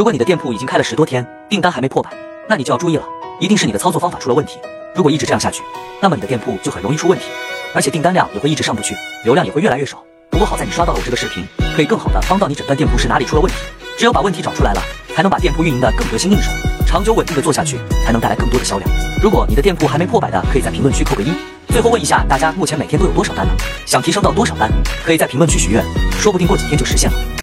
如果你的店铺已经开了十多天订单还没破百那你就要注意了一定是你的操作方法出了问题。如果一直这样下去那么你的店铺就很容易出问题而且订单量也会一直上不去流量也会越来越少不过好在你刷到了我这个视频可以更好的帮到你诊断店铺是哪里出了问题。只有把问题找出来了才能把店铺运营的更得心应手长久稳定的做下去才能带来更多的销量。如果你的店铺还没破百的可以在评论区扣个一最后问一下大家目前每天都有多少单呢？想提升到多少单可以在评论区许愿说不定过几天就实现了。